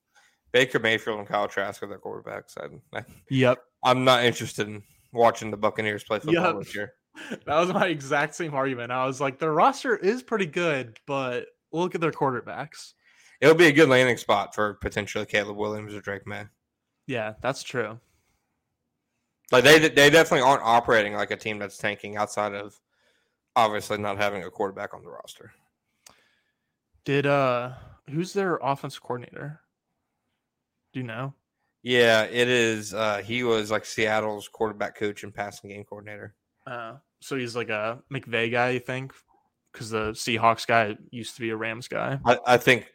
Baker Mayfield and Kyle Trask are their quarterbacks. I, yep. I'm not interested in watching the Buccaneers play football yep. this year. [LAUGHS] That was my exact same argument. I was like, their roster is pretty good, but look at their quarterbacks. It'll be a good landing spot for potentially Caleb Williams or Drake Maye. Yeah, that's true. Like they they definitely aren't operating like a team that's tanking outside of obviously not having a quarterback on the roster. Did uh who's their offensive coordinator? Do you know? Yeah, it is. Uh, he was like Seattle's quarterback coach and passing game coordinator. Uh, so he's like a McVay guy, you think? Because the Seahawks guy used to be a Rams guy. I, I think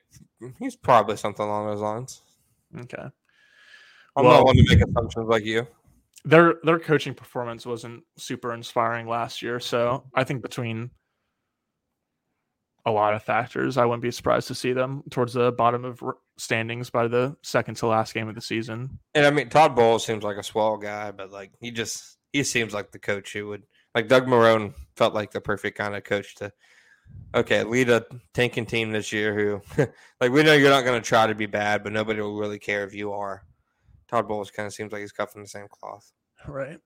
he's probably something along those lines. Okay. I'm well, not one to make assumptions like you. Their their coaching performance wasn't super inspiring last year, so I think between a lot of factors. I wouldn't be surprised to see them towards the bottom of standings by the second to last game of the season. And I mean, Todd Bowles seems like a swell guy, but like he just he seems like the coach who would like Doug Marrone felt like the perfect kind of coach to okay lead a tanking team this year. Who [LAUGHS] like we know you're not going to try to be bad, but nobody will really care if you are. Todd Bowles kind of seems like he's cut from the same cloth. Right.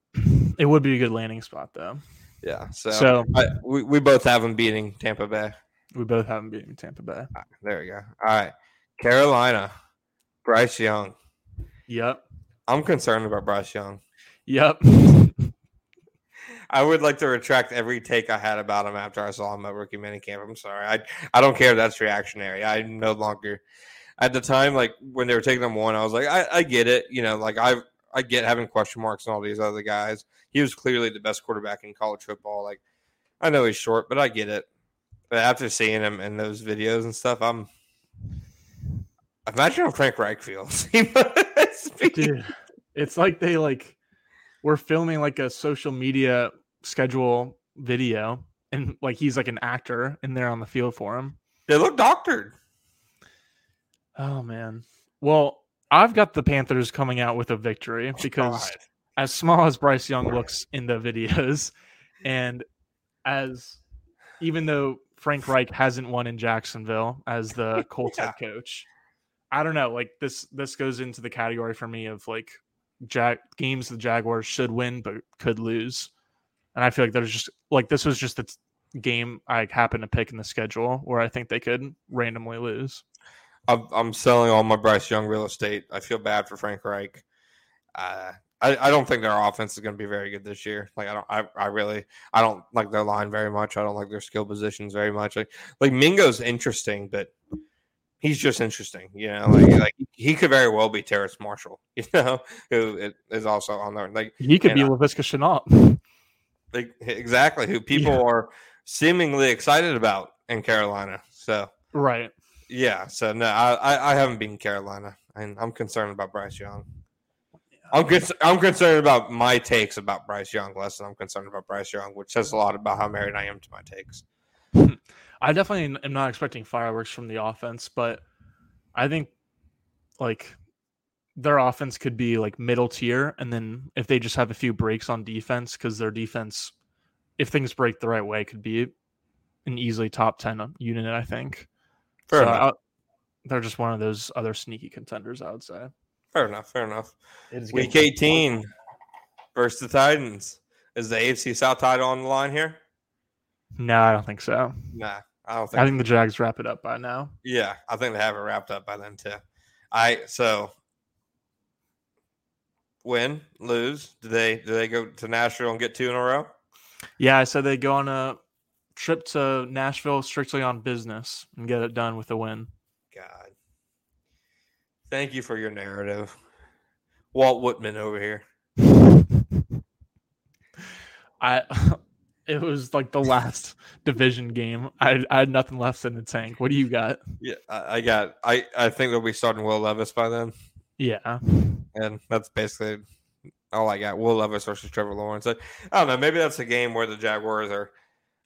It would be a good landing spot though. Yeah. So, so I, we, we both have him beating Tampa Bay. We both have them beating Tampa Bay. Ah, there we go. All right. Carolina, Bryce Young. Yep. I'm concerned about Bryce Young. Yep. I would like to retract every take I had about him after I saw him at rookie minicamp. I'm sorry. I I don't care if that's reactionary. I no longer at the time, like when they were taking him one, I was like, I, I get it. You know, like I I get having question marks and all these other guys. He was clearly the best quarterback in college football. Like I know he's short, but I get it. But after seeing him in those videos and stuff, I'm imagine how Frank Reich feels. [LAUGHS] Dude, it's like they like we're filming like a social media schedule video, and like he's like an actor in there on the field for him. They look doctored. Oh man. Well, I've got the Panthers coming out with a victory oh, because God. as small as Bryce Young looks in the [LAUGHS] videos, and as even though Frank Reich hasn't won in Jacksonville as the [LAUGHS] Colts yeah. head coach. I don't know. Like this, this goes into the category for me of like Jack games the Jaguars should win but could lose, and I feel like there's just like this was just the game I happened to pick in the schedule where I think they could randomly lose. I'm, I'm selling all my Bryce Young real estate. I feel bad for Frank Reich. Uh, I, I don't think their offense is going to be very good this year. Like I don't, I, I really, I don't like their line very much. I don't like their skill positions very much. Like, like Mingo's interesting, but he's just interesting. You know, like like he could very well be Terrace Marshall. [LAUGHS] You know, who is also on there. Like he could be uh, Laviska Shenault. Like exactly who [LAUGHS] people yeah. are seemingly excited about in Carolina. So right, yeah. So no, I I, I haven't been Carolina, and I'm concerned about Bryce Young. I'm con- I'm concerned about my takes about Bryce Young less than I'm concerned about Bryce Young, which says a lot about how married I am to my takes. [LAUGHS] I definitely am not expecting fireworks from the offense, but I think like their offense could be like middle tier, and then if they just have a few breaks on defense, because their defense, if things break the right way, could be an easily top ten unit. I think. Fair So enough. I- they're just one of those other sneaky contenders, I would say. Fair enough. Fair enough. It is Week 18 versus the Titans. Is the AFC South title on the line here? No, I don't think so. Nah, I don't think. I think the Jags wrap it up by now. yeah, I think they have it wrapped up by then too. I so win, lose. Do they do they go to Nashville and get two in a row? Yeah, I said they go on a trip to Nashville strictly on business and get it done with a win. God, thank you for your narrative, Walt Whitman over here. I [LAUGHS] it was like the last division game. I, I had nothing left in the tank. What do you got? Yeah, I, I got. I I think they'll be starting Will Levis by then, Yeah. and that's basically all I got. Will Levis versus Trevor Lawrence. I, I don't know. Maybe that's a game where the Jaguars are.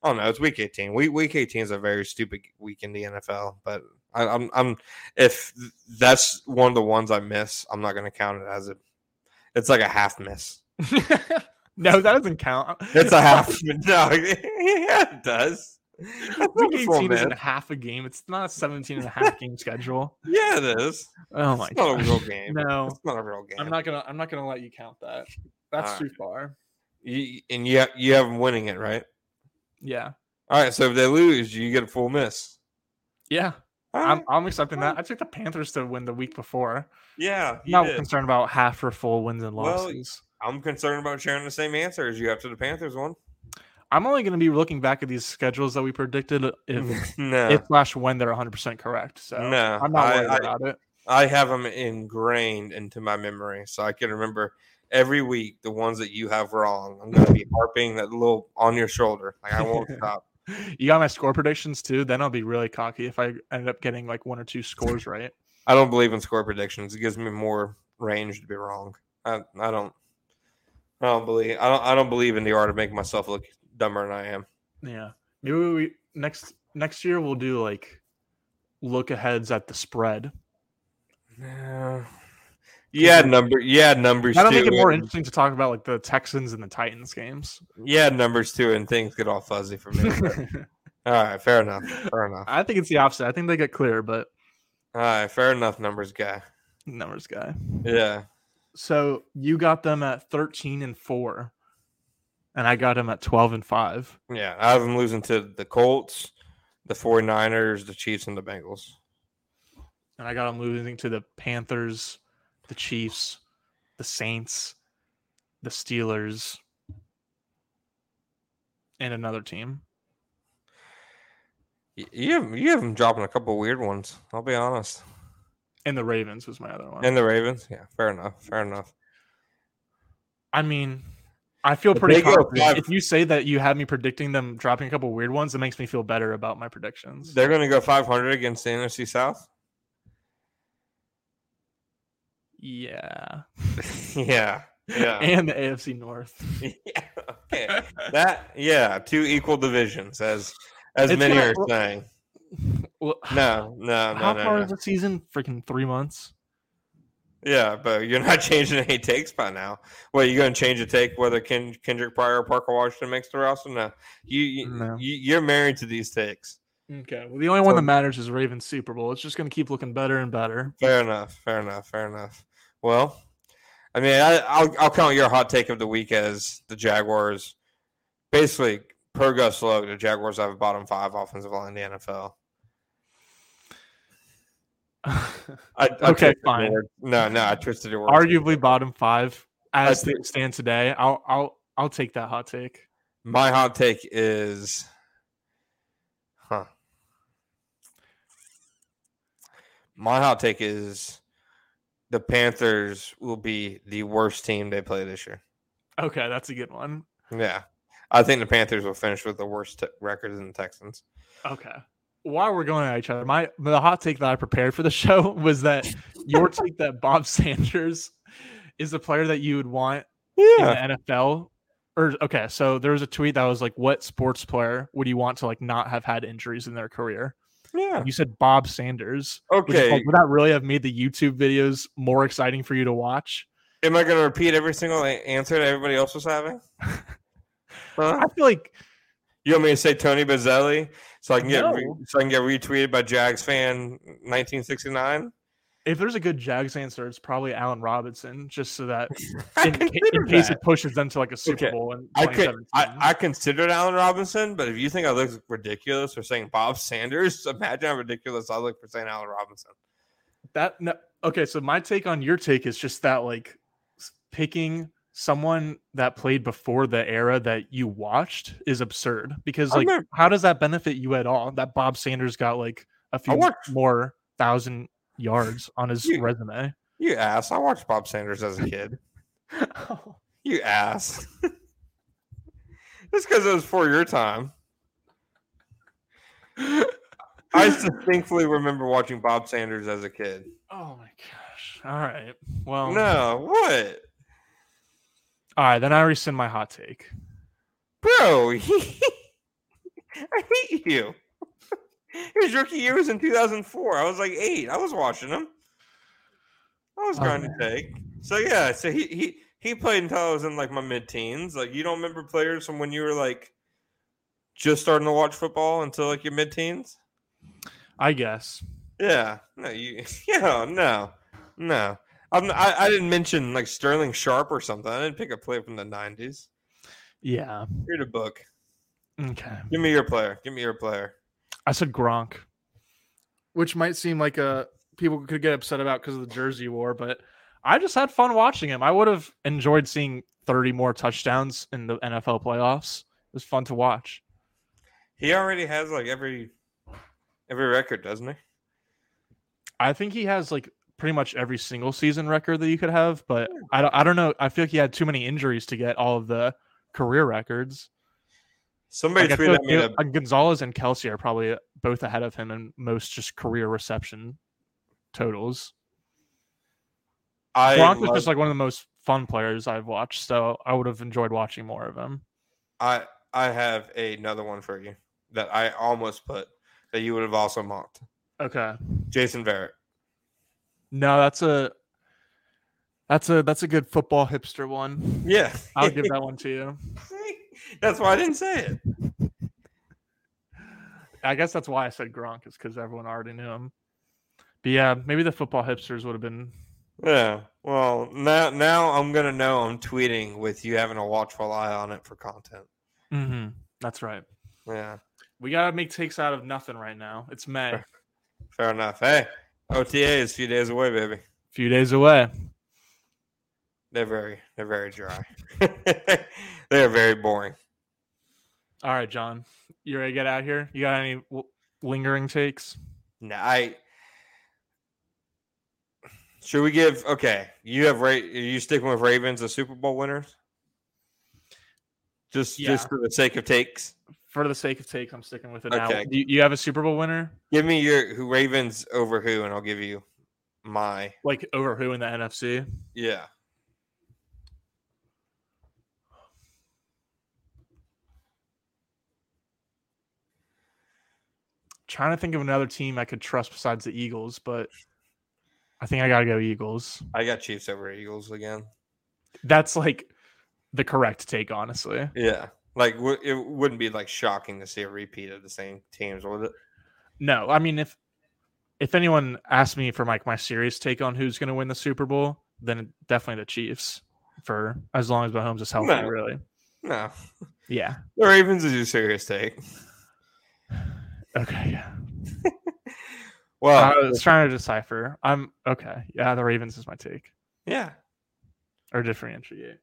I don't know. It's week eighteen. Week week eighteen is a very stupid week in the NFL. But I, I'm I'm if that's one of the ones I miss, I'm not going to count it as a. It's like a half miss. [LAUGHS] no, that doesn't count. It's a [LAUGHS] half. [LAUGHS] no, yeah, it does. That's Week a full 18 isn't half a game. It's not a 17 and a half game schedule. Yeah, it is. Oh my It's not a real game. No. It's not a real game. I'm not gonna I'm not gonna let you count that. That's All too far. You, and you ha- you have them winning it, right? Yeah. All right. So if they lose, you get a full miss. Yeah. I'm. I'm accepting that. I took the Panthers to win the week before. yeah. Not did. concerned about half or full wins and Well, losses. I'm concerned about sharing the same answer as you after the Panthers one. I'm only going to be looking back at these schedules that we predicted if [LAUGHS] no, if slash when they're 100 percent correct. So no, I'm not worried I- about it. I have them ingrained into my memory, so I can remember every week the ones that you have wrong. I'm going to be harping that little on your shoulder. Like I won't [LAUGHS] stop. You got my score predictions too. Then I'll be really cocky if I end up getting like one or two scores right. I don't believe in score predictions. It gives me more range to be wrong. I, I don't. I don't believe. I don't. I don't believe in the art of making myself look dumber than I am. Yeah. Maybe we next next year we'll do like look aheads at the spread. Yeah. Yeah, number. Yeah, numbers. That'll too. make it more interesting to talk about like the Texans and the Titans games. Yeah, numbers too, and things get all fuzzy for me. [LAUGHS] all right, fair enough. Fair enough. I think it's the opposite. I think they get clear, but All right, fair enough. Numbers guy. numbers guy. Yeah. So you got them at 13 and 4 and I got them at 12 and 5. Yeah. I have them losing to the Colts, the 49ers, the Chiefs, and the Bengals. And I got them losing to the Panthers, the Chiefs, the Saints, the Steelers, and another team. You have, you have them dropping a couple weird ones. I'll be honest. And the Ravens was my other one. And the Ravens. Yeah, fair enough. Fair enough. I mean, I feel If pretty confident. five- If you say that you had me predicting them dropping a couple weird ones, it makes me feel better about my predictions. They're going to go 500 against the NFC South. Yeah. [LAUGHS] yeah. Yeah. And the AFC North. [LAUGHS] yeah. Okay. That yeah, two equal divisions as as It's many gonna- are saying. Well, No, no, no, how no, far no. is the season? Freaking three months. Yeah, but you're not [LAUGHS] changing any takes by now. Well, you going to change a take whether Ken, Kendric Pryor or Parker Washington makes the roster? No, you, you, No. you you're married to these takes. Okay. Well, the only one that matters is Ravens Super Bowl. It's just going to keep looking better and better. Fair enough. Fair enough. Fair enough. Well, I mean, I, I'll I'll count your hot take of the week as the Jaguars. Basically, per Gus Logue, the Jaguars have a bottom five offensive line in the NFL. I, I Okay, fine. No, no, I twisted your words. Arguably bottom five as they stand today. I'll I'll I'll take that hot take. My hot take is, huh? My hot take is the Panthers will be the worst team they play this year. Okay, that's a good one. Yeah, I think the Panthers will finish with the worst t- record than the Texans. Okay. While we're going at each other, my the hot take that I prepared for the [LAUGHS] show was that your [LAUGHS] take that Bob Sanders is the player that you would want Yeah. in the NFL? Or okay, so there was a tweet that was like, "What sports player would you want to like not have had injuries in their career?" Yeah. You said Bob Sanders. Okay. like, would that really have made the YouTube videos more exciting for you to watch? Am I going to repeat every single answer that everybody else was having? [LAUGHS] Huh? I feel like You want me to say Tony Boselli so I can get re- so I can get retweeted by Jags fan 1969? If there's a good Jags answer, it's probably Allen Robinson, just so that [LAUGHS] [LAUGHS] in, ca- in case that. it pushes them to like a Super Okay. Bowl in I could 2017. I, I considered Allen Robinson, but if you think I look ridiculous for saying Bob Sanders, [LAUGHS] imagine how ridiculous I look for saying Allen Robinson. that no, okay. So my take on your take is just that like picking someone that played before the era that you watched is absurd because like remember- how does that benefit you at all? That Bob Sanders got like a few watched- more thousand yards on his You- resume. You ass. I watched Bob Sanders as a kid. [LAUGHS] You ass. Just because it was for your time. I distinctly remember watching Bob Sanders as a kid. Oh my gosh. All right. Well, No, what? all right. Then I rescind my hot take. Bro, [LAUGHS] I hate you. [LAUGHS] His rookie year was in 2004. I was like eight. I was watching him. I was Oh, going to take. So yeah, so he he he played until I was in like my mid teens. Like you don't remember players from when you were like just starting to watch football until like your mid teens? I guess. Yeah. No, you [LAUGHS] yeah, no. No. I'm, I, I didn't mention like Sterling Sharpe or something. I didn't pick a player from the 90s. Yeah. Read a book. Okay. Give me your player. Give me your player. I said Gronk, which might seem like a people could get upset about because of the jersey war, but I just had fun watching him. I would have enjoyed seeing 30 more touchdowns in the NFL playoffs. It was fun to watch. He already has like every every record, doesn't he? I think he has like pretty much every single season record that you could have, but I don't, I don't know. I feel like he had too many injuries to get all of the career records. Somebody Like, tweeted like at me that uh, Gonzalez and Kelsey are probably both ahead of him in most just career reception totals. I Gronk was love- just like one of the most fun players I've watched, so I would have enjoyed watching more of him. I I have another one for you that I almost put that you would have also mocked. Okay. Jason Verrett. No, that's a that's a that's a good football hipster one. Yeah. I'll give that one to you. [LAUGHS] That's why I didn't say it. I guess that's why I said Gronk is because everyone already knew him. But yeah, maybe the football hipsters would have been. Yeah. Well, now now I'm gonna know I'm tweeting with you having a watchful eye on it for content. Mm-hmm. That's right. Yeah. We gotta make takes out of nothing right now. It's May, a Fair enough. Hey, OTA is a few days away, baby. A few days away. They're very they're very dry. [LAUGHS] they are very boring. All right, John, you ready to get out here? You got any w- lingering takes? No, I should we give okay. You have Ra- are you sticking with Ravens as Super Bowl winners? Just Yeah. just for the sake of takes. For the sake of takes, I'm sticking with it now. Okay. Do you, you have a Super Bowl winner? Give me your who Ravens over who, and I'll give you my Like over who in the NFC? yeah. Trying to think of another team I could trust besides the Eagles, but I think I gotta go Eagles. I got Chiefs over Eagles again. That's like the correct take, honestly. Yeah, like w- it wouldn't be like shocking to see a repeat of the same teams, would it? No, I mean if if anyone asked me for like my serious take on who's gonna win the Super Bowl, then definitely the Chiefs. For as long as Mahomes is healthy, No. really. No, Yeah. the Ravens is your serious take. Okay. Yeah. [LAUGHS] Well, I was trying to decipher. I'm okay. Yeah, the Ravens is my take yeah, or differentiate.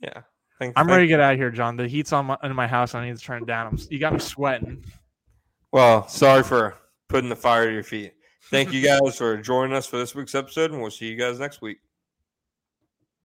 yeah. Thank, I'm thank- ready to get out of here, John. The heat's on my in my house. I need to turn it down. I'm, you got me sweating. Well, sorry for putting the fire to your feet. Thank you guys for joining us for this week's episode, and we'll see you guys next week.